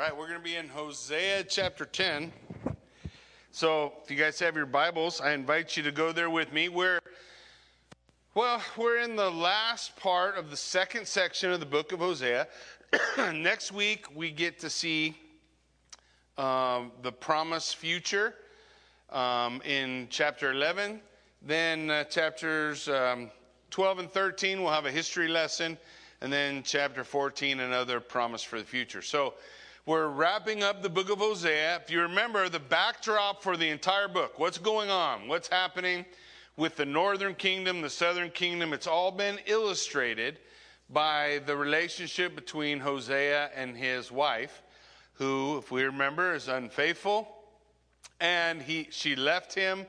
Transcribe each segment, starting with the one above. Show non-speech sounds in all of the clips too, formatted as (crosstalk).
All right, we're going to be in Hosea chapter 10. So, if you guys have your Bibles, I invite you to go there with me. We're well, we're in the last part of the second section of the book of Hosea. (coughs) Next week, we get to see um, the promised future um, in chapter 11. Then, uh, chapters um, 12 and 13, we'll have a history lesson. And then, chapter 14, another promise for the future. So, we're wrapping up the book of Hosea. If you remember the backdrop for the entire book, what's going on? What's happening with the northern kingdom, the southern kingdom? It's all been illustrated by the relationship between Hosea and his wife, who, if we remember, is unfaithful. And he, she left him.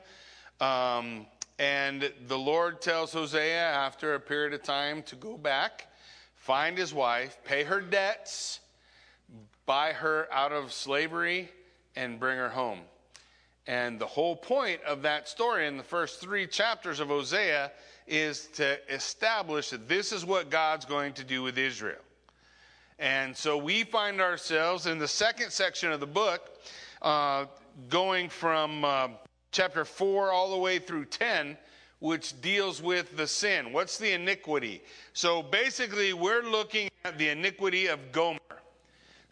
Um, and the Lord tells Hosea after a period of time to go back, find his wife, pay her debts buy her out of slavery and bring her home. And the whole point of that story in the first three chapters of Hosea is to establish that this is what God's going to do with Israel. And so we find ourselves in the second section of the book, uh, going from uh, chapter 4 all the way through 10, which deals with the sin. What's the iniquity? So basically, we're looking at the iniquity of Gomer.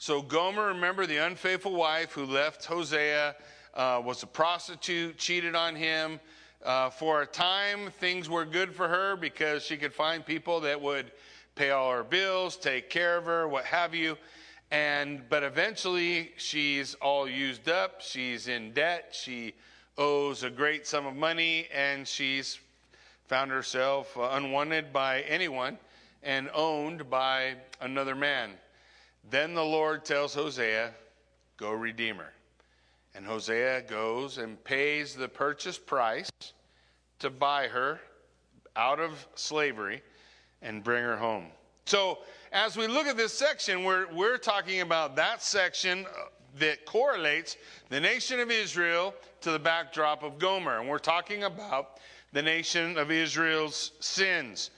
So Gomer, remember the unfaithful wife who left Hosea, uh, was a prostitute, cheated on him. Uh, for a time, things were good for her because she could find people that would pay all her bills, take care of her, what have you. And but eventually, she's all used up. She's in debt. She owes a great sum of money, and she's found herself unwanted by anyone and owned by another man. Then the Lord tells Hosea, Go redeemer. And Hosea goes and pays the purchase price to buy her out of slavery and bring her home. So, as we look at this section, we're, we're talking about that section uh, that correlates the nation of Israel to the backdrop of Gomer. And we're talking about the nation of Israel's sins.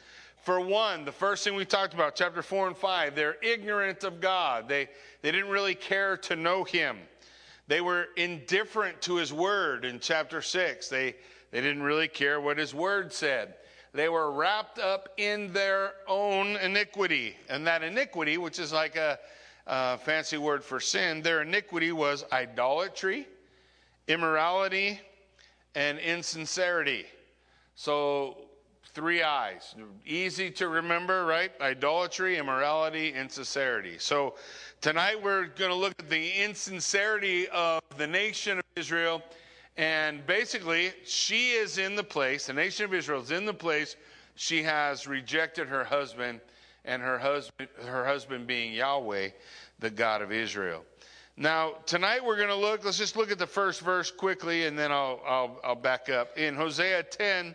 For one, the first thing we talked about, chapter 4 and 5, they're ignorant of God. They, they didn't really care to know Him. They were indifferent to His word in chapter 6. They, they didn't really care what His word said. They were wrapped up in their own iniquity. And that iniquity, which is like a, a fancy word for sin, their iniquity was idolatry, immorality, and insincerity. So three eyes. Easy to remember, right? Idolatry, immorality, insincerity. So tonight we're going to look at the insincerity of the nation of Israel. And basically, she is in the place, the nation of Israel is in the place, she has rejected her husband, and her husband, her husband being Yahweh, the God of Israel. Now, tonight we're going to look, let's just look at the first verse quickly, and then I'll, I'll, I'll back up. In Hosea 10,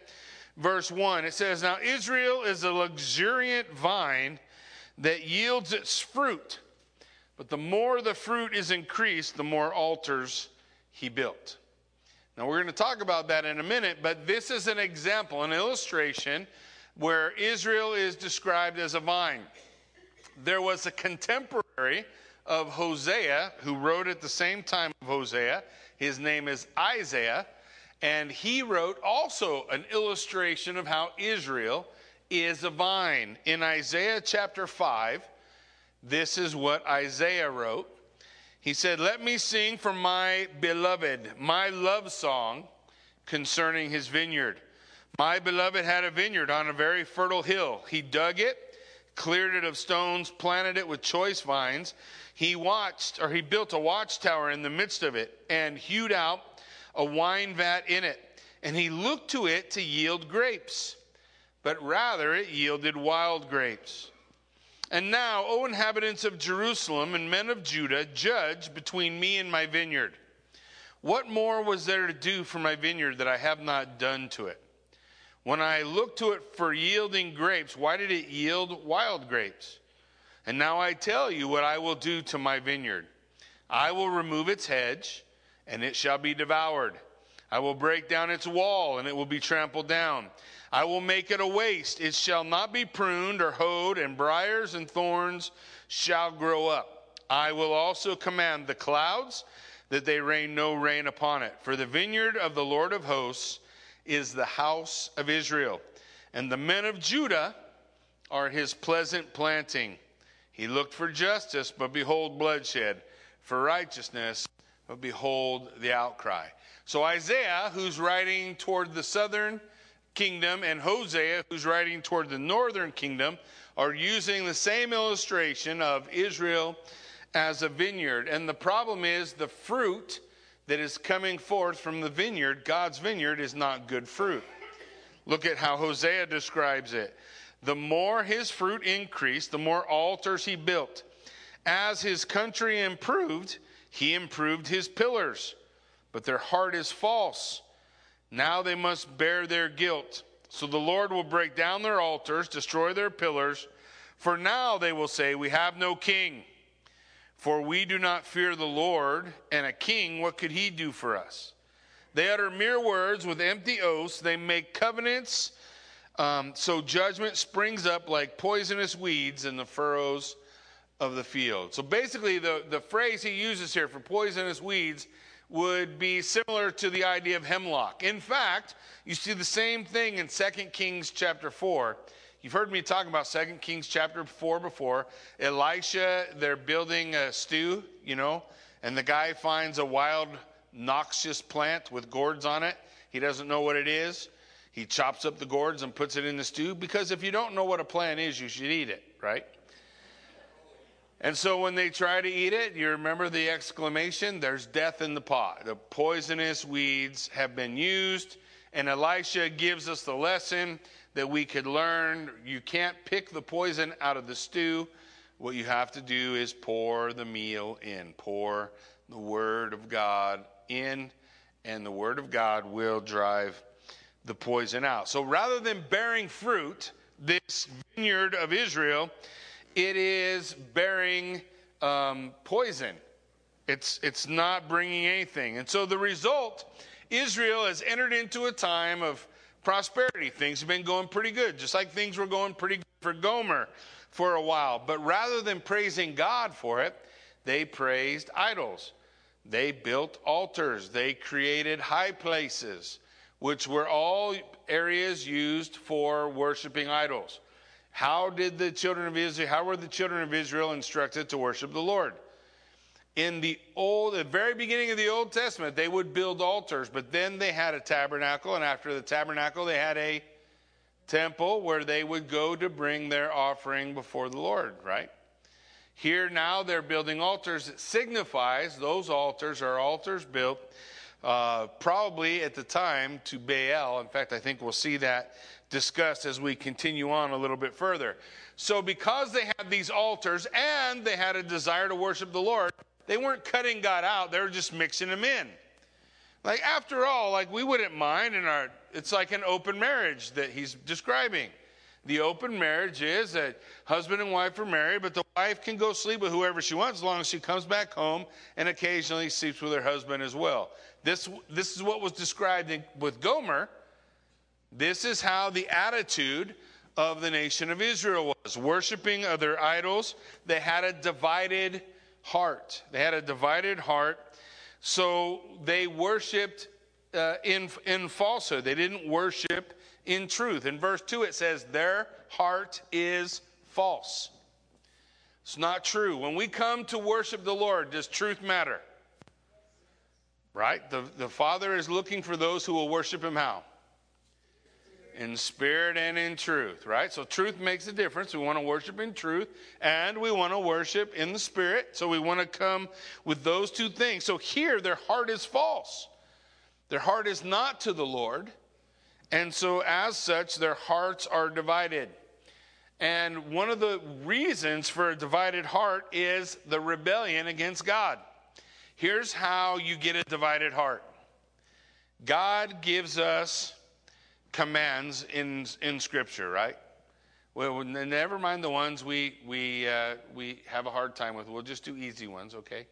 verse 1. It says, Now Israel is a luxuriant vine that yields its fruit, but the more the fruit is increased, the more altars he built. Now we're going to talk about that in a minute, but this is an example, an illustration where Israel is described as a vine. There was a contemporary of Hosea who wrote at the same time of Hosea. His name is Isaiah. And he wrote also an illustration of how Israel is a vine. In Isaiah chapter 5, this is what Isaiah wrote. He said, Let me sing for my beloved my love song concerning his vineyard. My beloved had a vineyard on a very fertile hill. He dug it, cleared it of stones, planted it with choice vines. He watched, or he built a watchtower in the midst of it, and hewed out a wine vat in it, and he looked to it to yield grapes, but rather it yielded wild grapes. And now, O inhabitants of Jerusalem and men of Judah, judge between me and my vineyard. What more was there to do for my vineyard that I have not done to it? When I looked to it for yielding grapes, why did it yield wild grapes? And now I tell you what I will do to my vineyard I will remove its hedge and it shall be devoured. I will break down its wall, and it will be trampled down. I will make it a waste. It shall not be pruned or hoed, and briers and thorns shall grow up. I will also command the clouds that they rain no rain upon it. For the vineyard of the Lord of hosts is the house of Israel, and the men of Judah are his pleasant planting. He looked for justice, but behold bloodshed, for righteousness, behold the outcry. So Isaiah, who's writing toward the southern kingdom, and Hosea, who's writing toward the northern kingdom, are using the same illustration of Israel as a vineyard. And the problem is the fruit that is coming forth from the vineyard, God's vineyard, is not good fruit. Look at how Hosea describes it. The more his fruit increased, the more altars he built. As his country improved, he improved his pillars. But their heart is false. Now they must bear their guilt. So the Lord will break down their altars, destroy their pillars. For now they will say, We have no king. For we do not fear the Lord, and a king, what could he do for us? They utter mere words with empty oaths. They make covenants. Um, so judgment springs up like poisonous weeds in the furrows of the field. So basically, the, the phrase he uses here for poisonous weeds would be similar to the idea of hemlock. In fact, you see the same thing in 2 Kings chapter 4. You've heard me talk about 2 Kings chapter 4 before. Elisha, they're building a stew, you know, and the guy finds a wild, noxious plant with gourds on it. He doesn't know what it is. He chops up the gourds and puts it in the stew because if you don't know what a plant is, you should eat it, right? And so when they try to eat it, you remember the exclamation there's death in the pot. The poisonous weeds have been used, and Elisha gives us the lesson that we could learn. You can't pick the poison out of the stew. What you have to do is pour the meal in, pour the Word of God in, and the Word of God will drive the poison out. So rather than bearing fruit, this vineyard of Israel, it is bearing um, poison. It's, it's not bringing anything. And so the result, Israel has entered into a time of prosperity. Things have been going pretty good, just like things were going pretty good for Gomer for a while. But rather than praising God for it, they praised idols. They built altars, they created high places, which were all areas used for worshiping idols. How did the children of Israel, how were the children of Israel instructed to worship the Lord? in the old, the very beginning of the Old Testament, they would build altars, but then they had a tabernacle, and after the tabernacle, they had a temple where they would go to bring their offering before the Lord, right? Here now they're building altars. It signifies those altars are altars built uh, probably at the time to Baal. In fact, I think we'll see that discussed as we continue on a little bit further. So, because they had these altars and they had a desire to worship the Lord, they weren't cutting God out, they were just mixing him in. Like, after all, like we wouldn't mind in our, it's like an open marriage that he's describing. The open marriage is that husband and wife are married, but the wife can go sleep with whoever she wants as long as she comes back home and occasionally sleeps with her husband as well. This, this is what was described in, with Gomer. This is how the attitude of the nation of Israel was worshiping other idols. They had a divided heart. They had a divided heart. So they worshiped uh, in, in falsehood. They didn't worship in truth. In verse 2, it says, Their heart is false. It's not true. When we come to worship the Lord, does truth matter? Right? The, the Father is looking for those who will worship Him how? In spirit and in truth, right? So truth makes a difference. We want to worship in truth and we want to worship in the spirit. So we want to come with those two things. So here, their heart is false. Their heart is not to the Lord. And so, as such, their hearts are divided. And one of the reasons for a divided heart is the rebellion against God. Here's how you get a divided heart God gives us commands in, in Scripture, right? Well, never mind the ones we, we, uh, we have a hard time with. We'll just do easy ones, okay?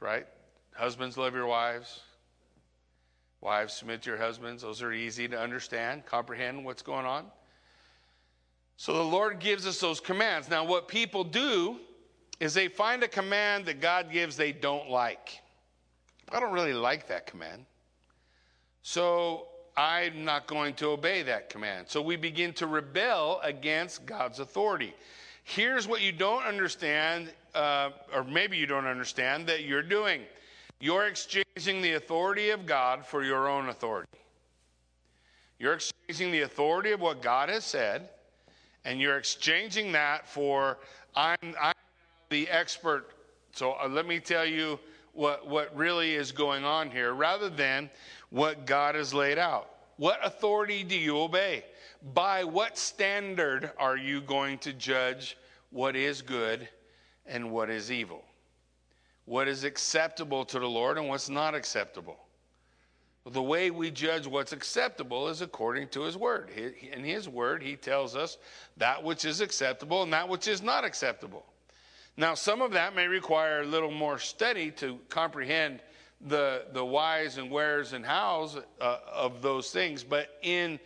Right? Husbands, love your wives. Wives, submit to your husbands. Those are easy to understand, comprehend what's going on. So the Lord gives us those commands. Now, what people do is they find a command that God gives they don't like. I don't really like that command. So I'm not going to obey that command. So we begin to rebel against God's authority. Here's what you don't understand, uh, or maybe you don't understand, that you're doing you're exchanging the authority of God for your own authority. You're exchanging the authority of what God has said, and you're exchanging that for I'm, I'm the expert. So uh, let me tell you what, what really is going on here, rather than what God has laid out. What authority do you obey? By what standard are you going to judge what is good and what is evil? What is acceptable to the Lord and what's not acceptable? The way we judge what's acceptable is according to His Word. In His Word, He tells us that which is acceptable and that which is not acceptable. Now, some of that may require a little more study to comprehend the, the whys and wheres and hows uh, of those things, but in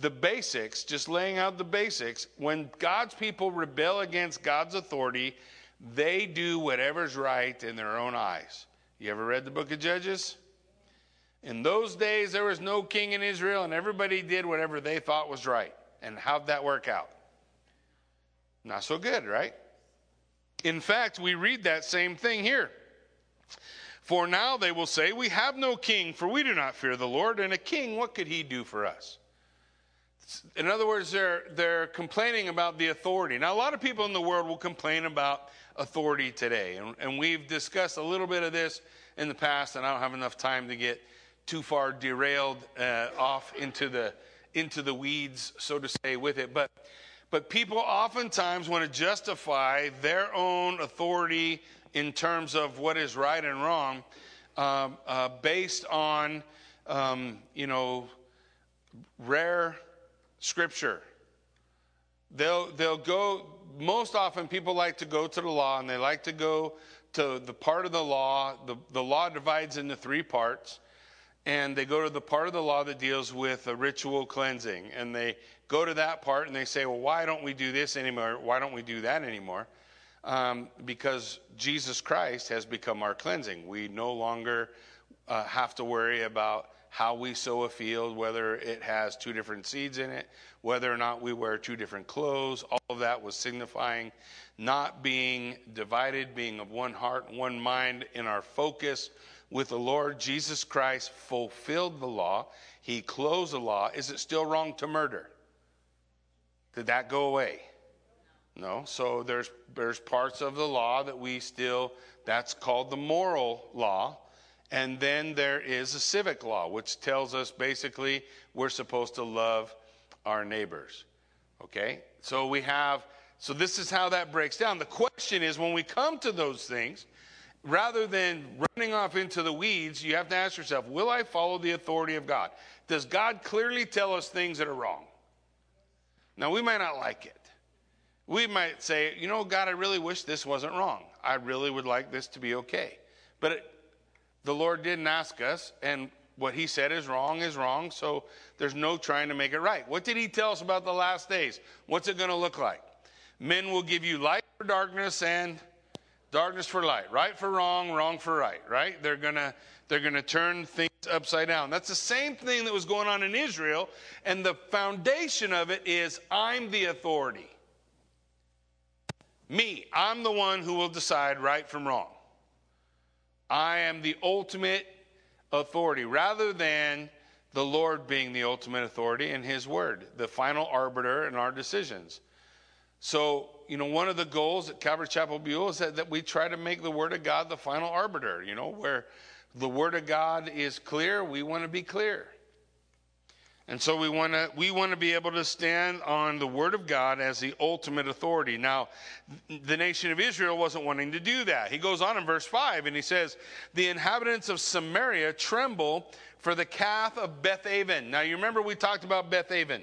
the basics, just laying out the basics, when God's people rebel against God's authority, they do whatever's right in their own eyes. You ever read the book of Judges? In those days, there was no king in Israel, and everybody did whatever they thought was right. And how'd that work out? Not so good, right? In fact, we read that same thing here. For now they will say, We have no king, for we do not fear the Lord. And a king, what could he do for us? In other words, they're, they're complaining about the authority. Now, a lot of people in the world will complain about authority today. And, and we've discussed a little bit of this in the past, and I don't have enough time to get too far derailed uh, off into the, into the weeds, so to say, with it. But but people oftentimes want to justify their own authority in terms of what is right and wrong um, uh, based on, um, you know, rare scripture. They'll, they'll go, most often people like to go to the law and they like to go to the part of the law. The, the law divides into three parts and they go to the part of the law that deals with a ritual cleansing and they go to that part and they say well why don't we do this anymore why don't we do that anymore um, because jesus christ has become our cleansing we no longer uh, have to worry about how we sow a field whether it has two different seeds in it whether or not we wear two different clothes all of that was signifying not being divided being of one heart one mind in our focus with the Lord Jesus Christ fulfilled the law. He closed the law. Is it still wrong to murder? Did that go away? No. So there's there's parts of the law that we still that's called the moral law. And then there is a civic law, which tells us basically we're supposed to love our neighbors. Okay? So we have so this is how that breaks down. The question is when we come to those things, rather than running off into the weeds, you have to ask yourself, will I follow the authority of God? Does God clearly tell us things that are wrong? Now, we might not like it. We might say, you know, God, I really wish this wasn't wrong. I really would like this to be okay. But it, the Lord didn't ask us, and what He said is wrong is wrong, so there's no trying to make it right. What did He tell us about the last days? What's it going to look like? Men will give you light for darkness and darkness for light, right for wrong, wrong for right, right? They're going to they're going to turn things upside down. That's the same thing that was going on in Israel, and the foundation of it is I'm the authority. Me, I'm the one who will decide right from wrong. I am the ultimate authority rather than the Lord being the ultimate authority in His Word, the final arbiter in our decisions. So you know, one of the goals at Calvary Chapel Buell is that, that we try to make the Word of God the final arbiter, you know, where the Word of God is clear, we want to be clear. And so we want to we want to be able to stand on the word of God as the ultimate authority. Now, the nation of Israel wasn't wanting to do that. He goes on in verse 5 and he says, "The inhabitants of Samaria tremble for the calf of Bethaven." Now, you remember we talked about Bethaven.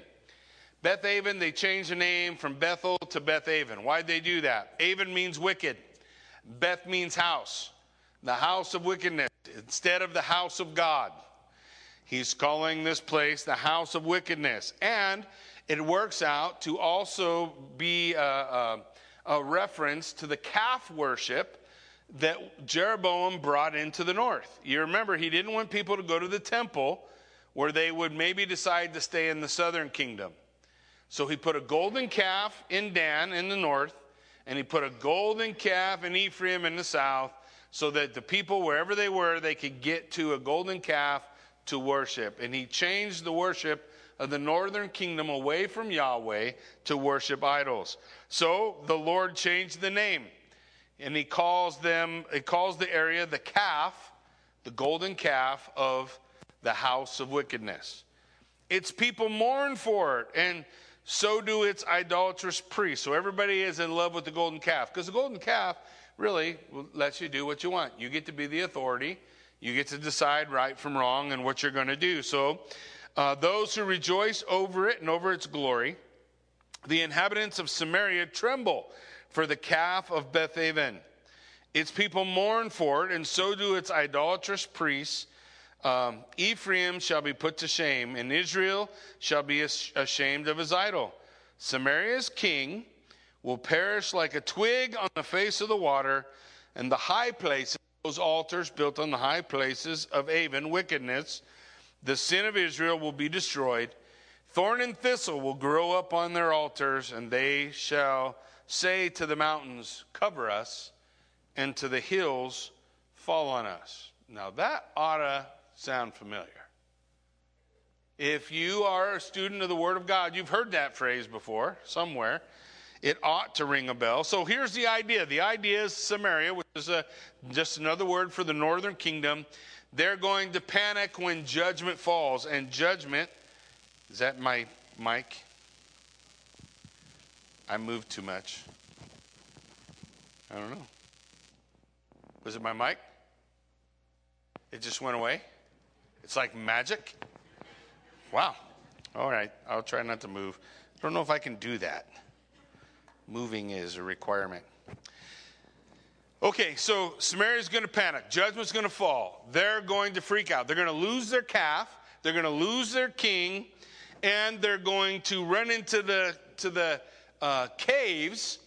Bethaven, they changed the name from Bethel to Bethaven. Why'd they do that? Aven means wicked. Beth means house. The house of wickedness instead of the house of God. He's calling this place the house of wickedness. And it works out to also be a, a, a reference to the calf worship that Jeroboam brought into the north. You remember, he didn't want people to go to the temple where they would maybe decide to stay in the southern kingdom. So he put a golden calf in Dan in the north, and he put a golden calf in Ephraim in the south, so that the people, wherever they were, they could get to a golden calf to worship. And he changed the worship of the northern kingdom away from Yahweh to worship idols. So the Lord changed the name. And he calls them, he calls the area the calf, the golden calf of the house of wickedness. Its people mourn for it, and so do its idolatrous priests. So everybody is in love with the golden calf because the golden calf really lets you do what you want. You get to be the authority, you get to decide right from wrong and what you're going to do. So uh, those who rejoice over it and over its glory, the inhabitants of Samaria tremble for the calf of Bethaven. Its people mourn for it, and so do its idolatrous priests. Um, Ephraim shall be put to shame, and Israel shall be ashamed of his idol. Samaria's king will perish like a twig on the face of the water, and the high places, those altars built on the high places of Aven, wickedness, the sin of Israel will be destroyed. Thorn and thistle will grow up on their altars, and they shall say to the mountains, Cover us, and to the hills, Fall on us. Now that ought to sound familiar. If you are a student of the Word of God, you've heard that phrase before somewhere. It ought to ring a bell. So here's the idea the idea is Samaria, which is a, just another word for the northern kingdom. They're going to panic when judgment falls. And judgment, is that my mic? I moved too much. I don't know. Was it my mic? It just went away? It's like magic? Wow. All right. I'll try not to move. I don't know if I can do that. Moving is a requirement. Okay, so Samaria's going to panic. Judgment's going to fall. They're going to freak out. They're going to lose their calf. They're going to lose their king, and they're going to run into the to the uh, caves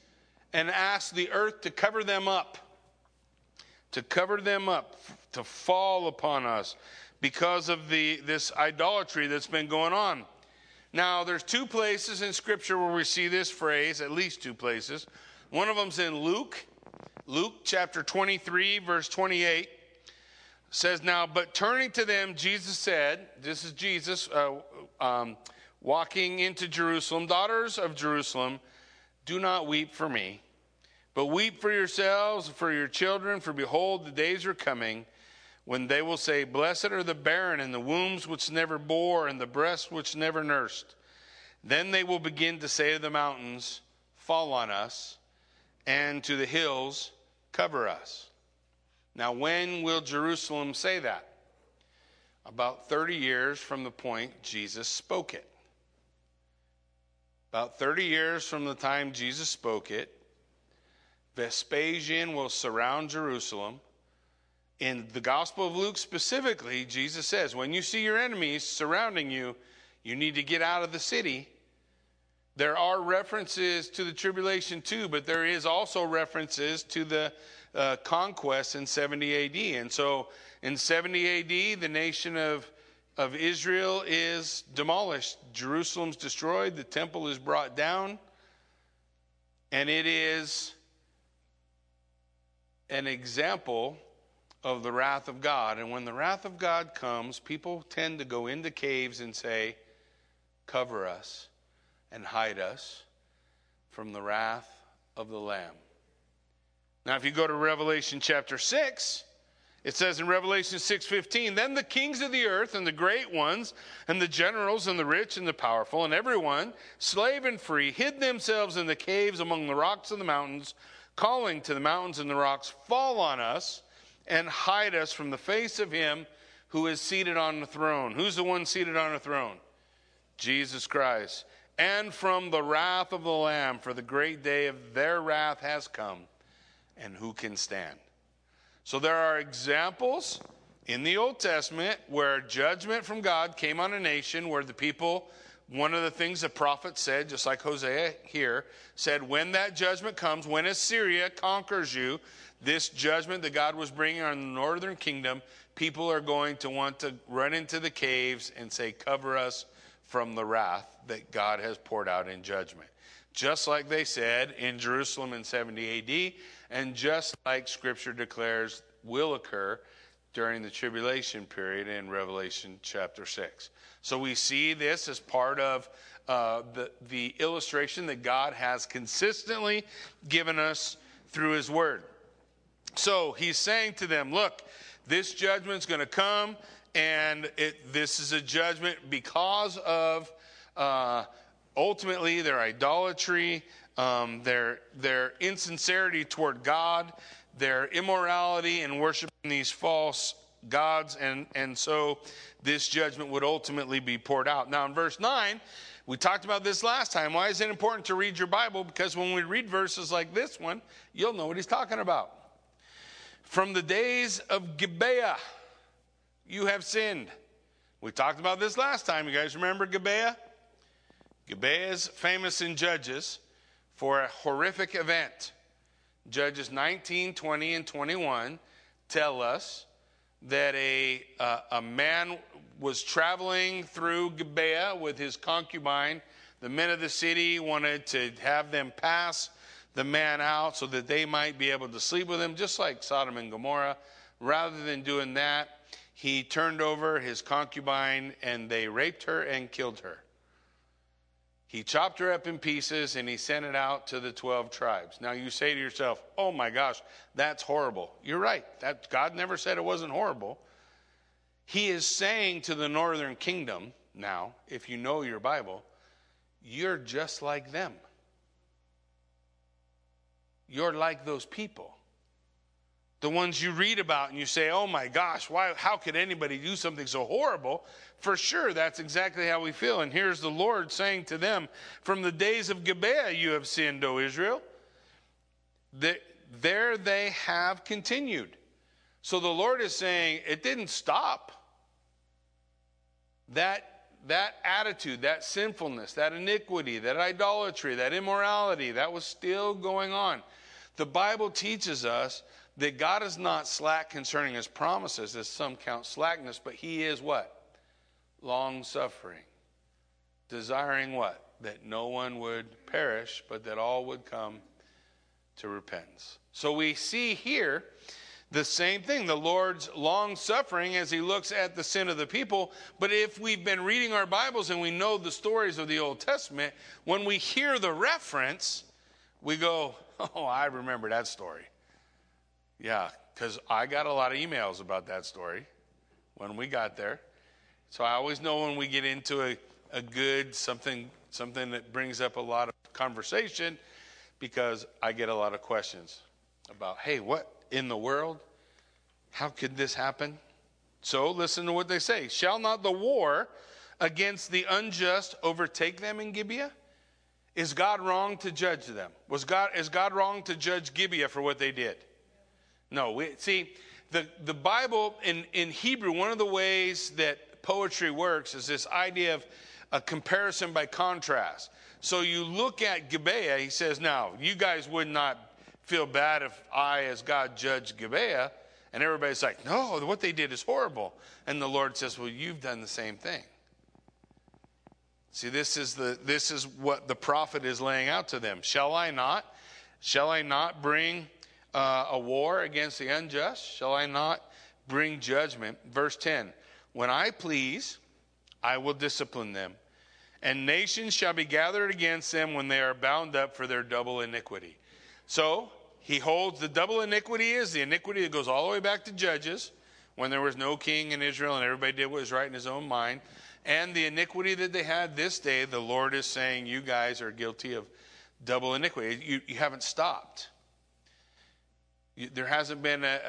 and ask the earth to cover them up, to cover them up, to fall upon us because of the this idolatry that's been going on. Now, there's two places in Scripture where we see this phrase, at least two places. One of them's in Luke Luke chapter 23, verse 28 says, Now, but turning to them, Jesus said, This is Jesus uh, um, walking into Jerusalem, daughters of Jerusalem, do not weep for me, but weep for yourselves, for your children, for behold, the days are coming when they will say, Blessed are the barren and the wombs which never bore and the breasts which never nursed. Then they will begin to say to the mountains, Fall on us, and to the hills, cover us. Now, when will Jerusalem say that? About 30 years from the point Jesus spoke it. About 30 years from the time Jesus spoke it, Vespasian will surround Jerusalem. In the Gospel of Luke specifically, Jesus says, when you see your enemies surrounding you, you need to get out of the city. There are references to the tribulation too, but there is also references to the uh, conquest in 70 AD. And so in 70 AD, the nation of, of Israel is demolished. Jerusalem's destroyed, the temple is brought down, and it is an example of the wrath of God. And when the wrath of God comes, people tend to go into caves and say, Cover us and hide us from the wrath of the Lamb. Now, if you go to Revelation chapter 6, it says in Revelation 6:15, then the kings of the earth and the great ones and the generals and the rich and the powerful and everyone, slave and free, hid themselves in the caves among the rocks and the mountains, calling to the mountains and the rocks, fall on us and hide us from the face of him who is seated on the throne. Who's the one seated on the throne? Jesus Christ. And from the wrath of the Lamb, for the great day of their wrath has come and who can stand. So there are examples in the Old Testament where judgment from God came on a nation where the people one of the things the prophet said, just like Hosea here, said, when that judgment comes, when Assyria conquers you, this judgment that God was bringing on the northern kingdom, people are going to want to run into the caves and say, Cover us from the wrath that God has poured out in judgment. Just like they said in Jerusalem in 70 AD, and just like Scripture declares will occur during the tribulation period in Revelation chapter 6. So we see this as part of uh, the, the illustration that God has consistently given us through His Word. So he's saying to them, Look, this judgment's going to come, and it, this is a judgment because of uh, ultimately their idolatry, um, their, their insincerity toward God, their immorality in worshiping these false gods, and, and so this judgment would ultimately be poured out. Now, in verse 9, we talked about this last time. Why is it important to read your Bible? Because when we read verses like this one, you'll know what he's talking about. From the days of Gibeah, you have sinned. We talked about this last time. You guys remember Gibeah? Gibeah is famous in Judges for a horrific event. Judges 19, 20, and 21 tell us that a, uh, a man was traveling through Gibeah with his concubine. The men of the city wanted to have them pass the man out so that they might be able to sleep with him, just like Sodom and Gomorrah. Rather than doing that, he turned over his concubine and they raped her and killed her. He chopped her up in pieces and he sent it out to the 12 tribes. Now you say to yourself, oh my gosh, that's horrible. You're right. That, God never said it wasn't horrible. He is saying to the northern kingdom now, if you know your Bible, you're just like them. You're like those people. The ones you read about and you say, oh my gosh, why, how could anybody do something so horrible? For sure, that's exactly how we feel. And here's the Lord saying to them, From the days of Gibeah you have sinned, O Israel. There they have continued. So the Lord is saying, It didn't stop. That, that attitude, that sinfulness, that iniquity, that idolatry, that immorality, that was still going on. The Bible teaches us that God is not slack concerning his promises, as some count slackness, but he is what? Long suffering. Desiring what? That no one would perish, but that all would come to repentance. So we see here the same thing the Lord's long suffering as he looks at the sin of the people. But if we've been reading our Bibles and we know the stories of the Old Testament, when we hear the reference, we go, (laughs) Oh, I remember that story. Yeah, because I got a lot of emails about that story when we got there. So I always know when we get into a, a good something something that brings up a lot of conversation because I get a lot of questions about, hey, what in the world? How could this happen? So listen to what they say. Shall not the war against the unjust overtake them in Gibeah? Is God wrong to judge them? Was God, is God wrong to judge Gibeah for what they did? No. We, see, the, the Bible in, in Hebrew, one of the ways that poetry works is this idea of a comparison by contrast. So you look at Gibeah, he says, Now, you guys would not feel bad if I, as God, judged Gibeah. And everybody's like, No, what they did is horrible. And the Lord says, Well, you've done the same thing. See, this is, the, this is what the prophet is laying out to them. Shall I not? Shall I not bring uh, a war against the unjust? Shall I not bring judgment? Verse 10 When I please, I will discipline them, and nations shall be gathered against them when they are bound up for their double iniquity. So, he holds the double iniquity is the iniquity that goes all the way back to Judges when there was no king in Israel and everybody did what was right in his own mind and the iniquity that they had this day, the Lord is saying, You guys are guilty of double iniquity. You, you haven't stopped. There hasn't been a,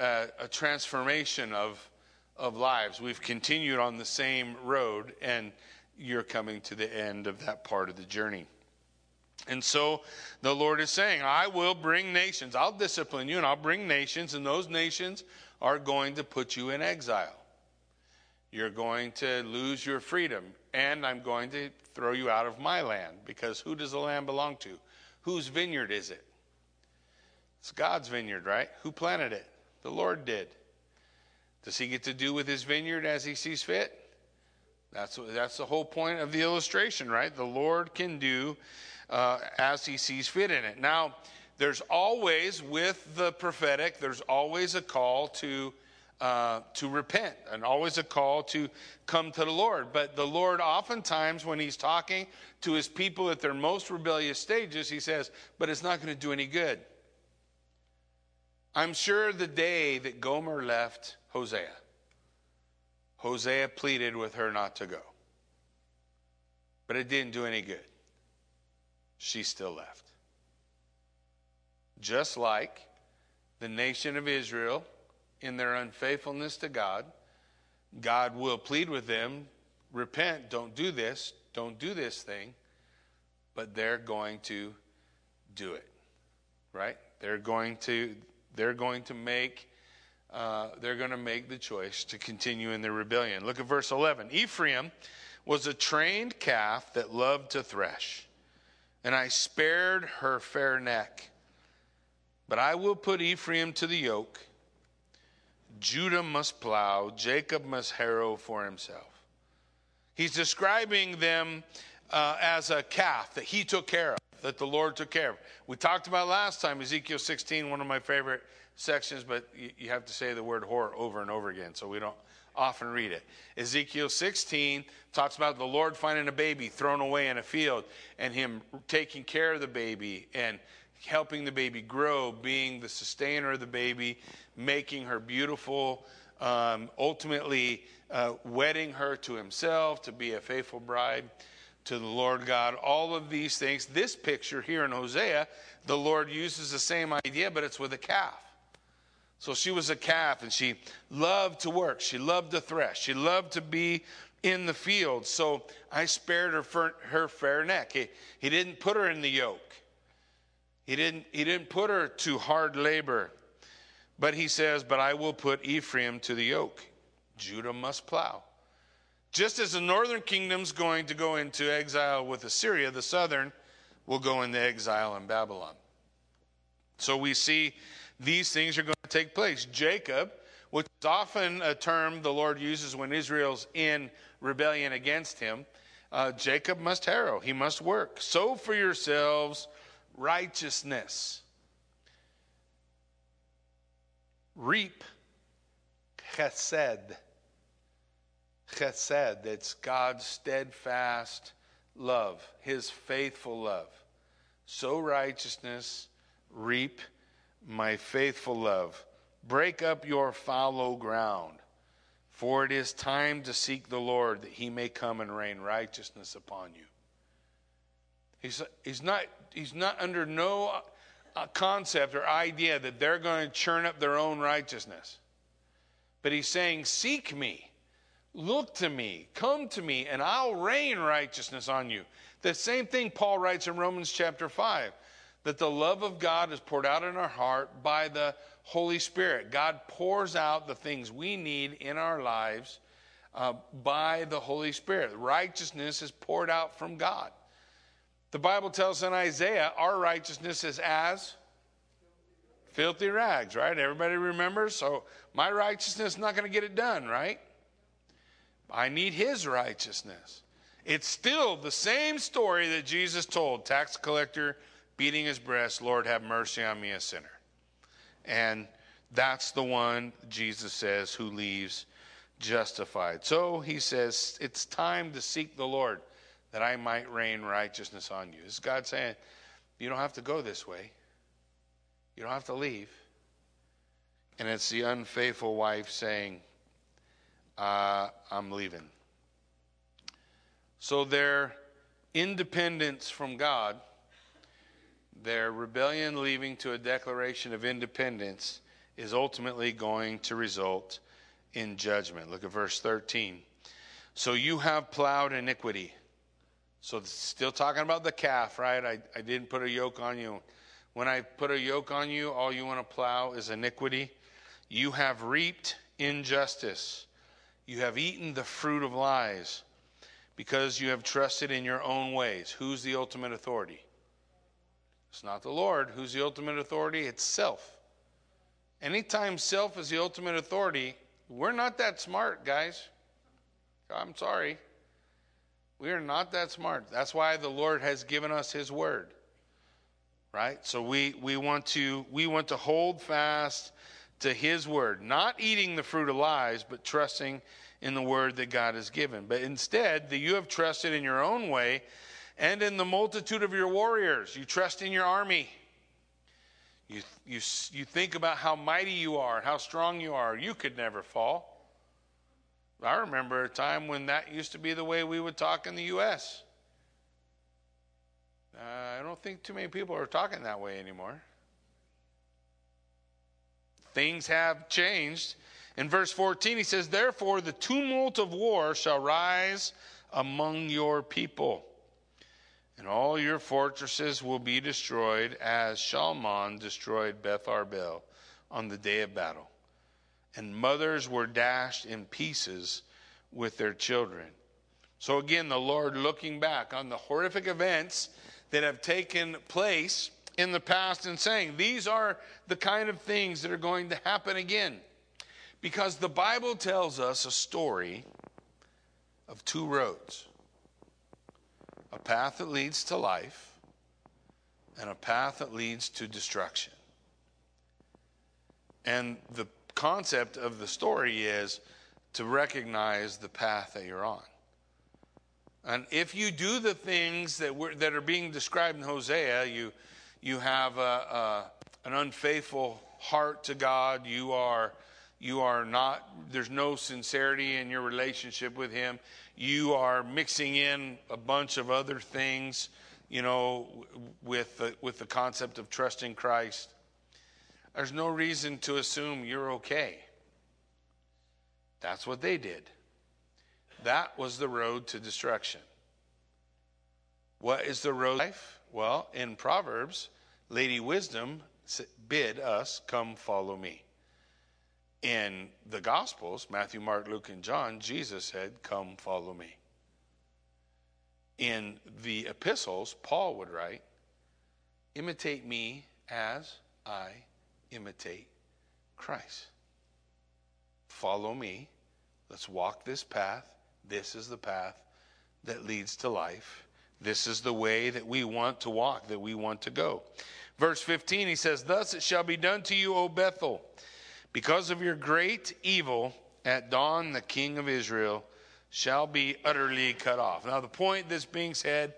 a, a, transformation of, of lives. We've continued on the same road, and you're coming to the end of that part of the journey. And so the Lord is saying, I will bring nations. I'll discipline you, and I'll bring nations, and those nations are going to put you in exile. You're going to lose your freedom. and I'm going to throw you out of my land. Because who does the land belong to? Whose vineyard is it? It's God's vineyard, right? Who planted it? The Lord did. Does he get to do with his vineyard as he sees fit? That's, that's the whole point of the illustration, right? The Lord can do uh, as he sees fit in it. Now, there's always, with the prophetic, there's always a call to. Uh, to repent and always a call to come to the Lord. But the Lord, oftentimes, when He's talking to His people at their most rebellious stages, He says, But it's not going to do any good. I'm sure the day that Gomer left Hosea, Hosea pleaded with her not to go. But it didn't do any good. She still left. Just like the nation of Israel, in their unfaithfulness to God, God will plead with them repent, don't do this, don't do this thing, but they're going to do it. Right? They're going to they're going to make uh, they're going to make the choice to continue in their rebellion. Look at verse 11. Ephraim was a trained calf that loved to thresh, and I spared her fair neck. But I will put Ephraim to the yoke. Judah must plow, Jacob must harrow for himself. He's describing them uh, as a calf that he took care of, that the Lord took care of. We talked about last time, Ezekiel 16, one of my favorite sections, but you have to say the word whore over and over again, so we don't often read it. Ezekiel 16 talks about the Lord finding a baby thrown away in a field and him taking care of the baby and helping the baby grow, being the sustainer of the baby, making her beautiful, um, ultimately uh, wedding her to himself to be a faithful bride to the Lord God. All of these things. This picture here in Hosea, the Lord uses the same idea, but it's with a calf. So she was a calf and she loved to work. She loved to thresh. She loved to be in the field. So I spared her, her fair neck. He, he didn't put her in the yoke. He didn't, he didn't put her to hard labor. But he says, But I will put Ephraim to the yoke. Judah must plow. Just as the northern kingdom's going to go into exile with Assyria, the southern will go into exile in Babylon. So we see these things are going to take place. Jacob, which is often a term the Lord uses when Israel's in rebellion against him, uh, Jacob must harrow, he must work. Sow for yourselves righteousness. Reap chesed. Chesed, that's God's steadfast love, his faithful love. Sow righteousness, reap my faithful love. Break up your fallow ground, for it is time to seek the Lord that he may come and rain righteousness upon you. He's, he's, not, he's not under no uh, concept or idea that they're going to churn up their own righteousness. But he's saying, Seek me, look to me, come to me, and I'll rain righteousness on you. The same thing Paul writes in Romans chapter 5 that the love of God is poured out in our heart by the Holy Spirit. God pours out the things we need in our lives uh, by the Holy Spirit. Righteousness is poured out from God. The Bible tells in Isaiah, our righteousness is as filthy rags, right? Everybody remembers? So my righteousness is not going to get it done, right? I need his righteousness. It's still the same story that Jesus told tax collector beating his breast, Lord, have mercy on me, a sinner. And that's the one, Jesus says, who leaves justified. So he says, it's time to seek the Lord that I might rain righteousness on you. This is God saying, you don't have to go this way, you don't have to leave. And it's the unfaithful wife saying, uh, I'm leaving. So their independence from God their rebellion leading to a declaration of independence is ultimately going to result in judgment. Look at verse 13. So you have plowed iniquity. So still talking about the calf, right? I, I didn't put a yoke on you. When I put a yoke on you, all you want to plow is iniquity. You have reaped injustice. You have eaten the fruit of lies. because you have trusted in your own ways. Who's the ultimate authority? It's not the Lord. Who's the ultimate authority? It's self. Anytime self is the ultimate authority, we're not that smart, guys. I'm sorry. We are not that smart. That's why the Lord has given us his word. Right? So we, we want to we want to hold fast to his word, not eating the fruit of lies, but trusting in the word that God has given. But instead, that you have trusted in your own way and in the multitude of your warriors. You trust in your army. You, you, you think about how mighty you are, how strong you are. You could never fall. I remember a time when that used to be the way we would talk in the U.S. Uh, I don't think too many people are talking that way anymore. Things have changed. In verse 14, he says, Therefore, the tumult of war shall rise among your people, and all your fortresses will be destroyed, as Shalman destroyed Beth Arbel on the day of battle and mothers were dashed in pieces with their children. So, again, the Lord looking back on the horrific events that have taken place in the past and saying, These are the kind of things that are going to happen again. Because the Bible tells us a story of two roads a path that leads to life and a path that leads to destruction. And the concept of the story is to recognize the path that you're on. And if you do the things that, that are being described in Hosea, you, you have a, a, an unfaithful heart to God, you are, you are not, there's no sincerity in your relationship with Him, you are mixing in a bunch of other things, you know, with the, with the concept of trusting Christ there's no reason to assume you're okay. That's what they did. That was the road to destruction. What is the road to life? Well, in Proverbs, Lady Wisdom bid us, Come follow me. In the Gospels, Matthew, Mark, Luke, and John, Jesus said, Come follow me. In the epistles, Paul would write, Imitate me as I imitate Christ. Follow me. Let's walk this path. This is the path that leads to life. This is the way that we want to walk, that we want to go. Verse 15, he says, Thus it shall be done to you, O Bethel, because of your great evil at dawn, the king of Israel shall be utterly cut off. Now, the point that's being said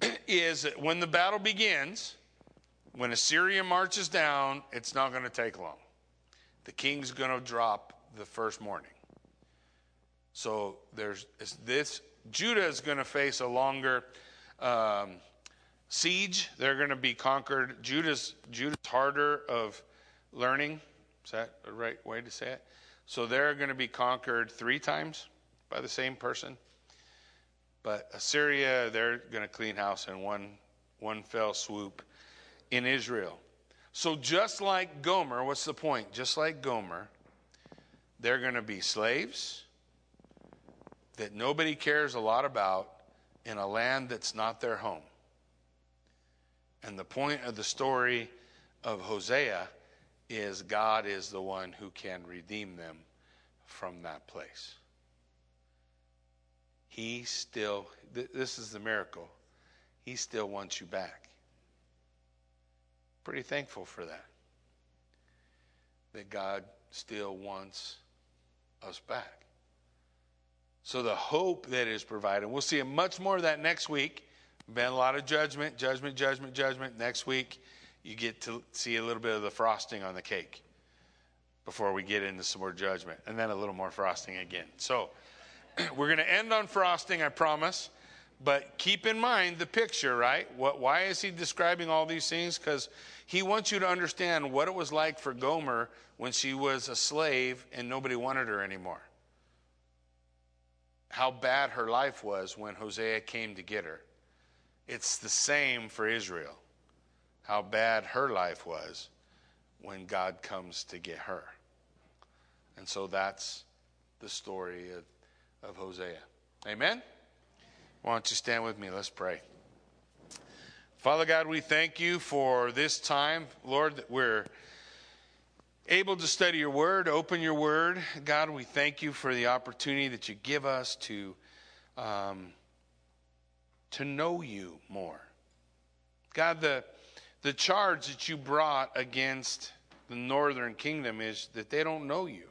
(clears throat) is that when the battle begins, when Assyria marches down, it's not going to take long. The king's going to drop the first morning. So there's this. Judah is going to face a longer um, siege. They're going to be conquered. Judah's Judah's harder of learning. Is that the right way to say it? So they're going to be conquered three times by the same person. But Assyria, they're going to clean house in one one fell swoop in Israel. So, just like Gomer, what's the point? Just like Gomer, they're going to be slaves that nobody cares a lot about in a land that's not their home. And the point of the story of Hosea is God is the one who can redeem them from that place. He still, this is the miracle, He still wants you back. Pretty thankful for that. That God still wants us back. So the hope that is provided, we'll see much more of that next week. Been a lot of judgment, judgment, judgment, judgment. Next week, you get to see a little bit of the frosting on the cake before we get into some more judgment, and then a little more frosting again. So (clears throat) we're going to end on frosting, I promise. But keep in mind the picture, right? What, why is he describing all these things? Because he wants you to understand what it was like for Gomer when she was a slave and nobody wanted her anymore. How bad her life was when Hosea came to get her. It's the same for Israel. How bad her life was when God comes to get her. And so that's the story of, of Hosea. Amen? Why don't you stand with me? Let's pray. Father God, we thank you for this time, Lord, that we're able to study your word, open your word. God, we thank you for the opportunity that you give us to, um, to know you more. God, the, the charge that you brought against the northern kingdom is that they don't know you,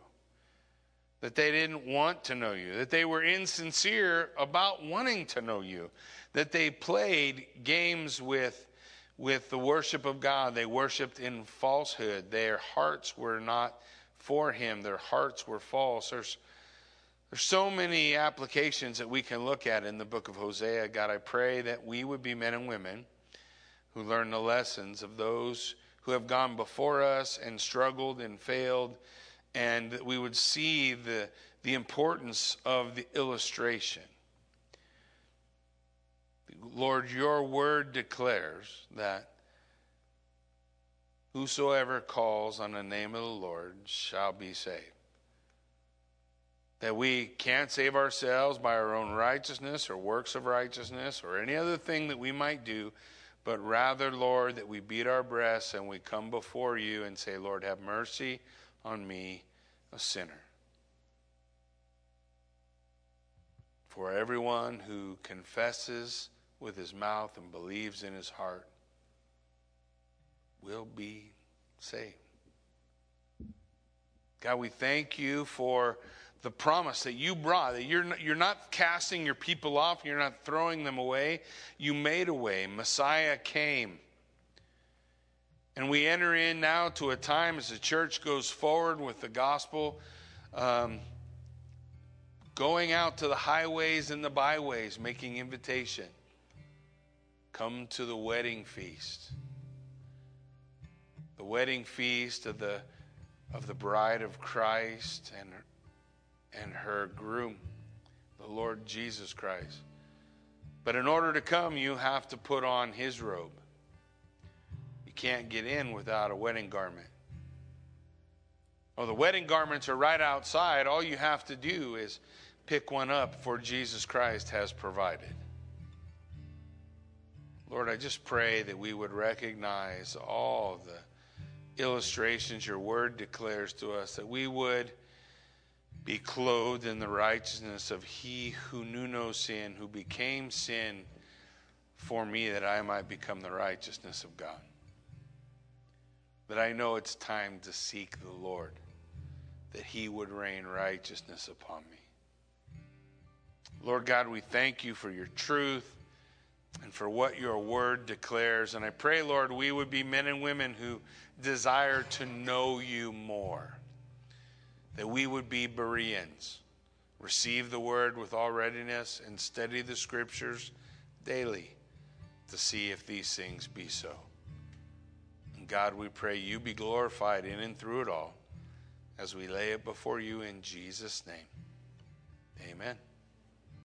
that they didn't want to know you, that they were insincere about wanting to know you, that they played games with with the worship of God. They worshiped in falsehood. Their hearts were not for Him, their hearts were false. There's, there's so many applications that we can look at in the book of Hosea. God, I pray that we would be men and women who learn the lessons of those who have gone before us and struggled and failed, and that we would see the, the importance of the illustration. Lord, your word declares that whosoever calls on the name of the Lord shall be saved. That we can't save ourselves by our own righteousness or works of righteousness or any other thing that we might do, but rather, Lord, that we beat our breasts and we come before you and say, Lord, have mercy on me, a sinner. For everyone who confesses with his mouth and believes in his heart will be saved. God, we thank you for the promise that you brought, that you're not, you're not casting your people off, you're not throwing them away. You made a way. Messiah came. And we enter in now to a time as the church goes forward with the gospel, um, going out to the highways and the byways, making invitation. Come to the wedding feast. The wedding feast of the, of the bride of Christ and and her groom, the Lord Jesus Christ. But in order to come, you have to put on his robe. You can't get in without a wedding garment. Oh, the wedding garments are right outside. All you have to do is pick one up, for Jesus Christ has provided. Lord, I just pray that we would recognize all the illustrations your word declares to us, that we would be clothed in the righteousness of he who knew no sin, who became sin for me that I might become the righteousness of God. That I know it's time to seek the Lord, that he would rain righteousness upon me. Lord God, we thank you for your truth and for what your word declares. And I pray, Lord, we would be men and women who desire to know you more, that we would be Bereans, receive the word with all readiness, and study the scriptures daily to see if these things be so. And God, we pray you be glorified in and through it all as we lay it before you in Jesus' name. Amen.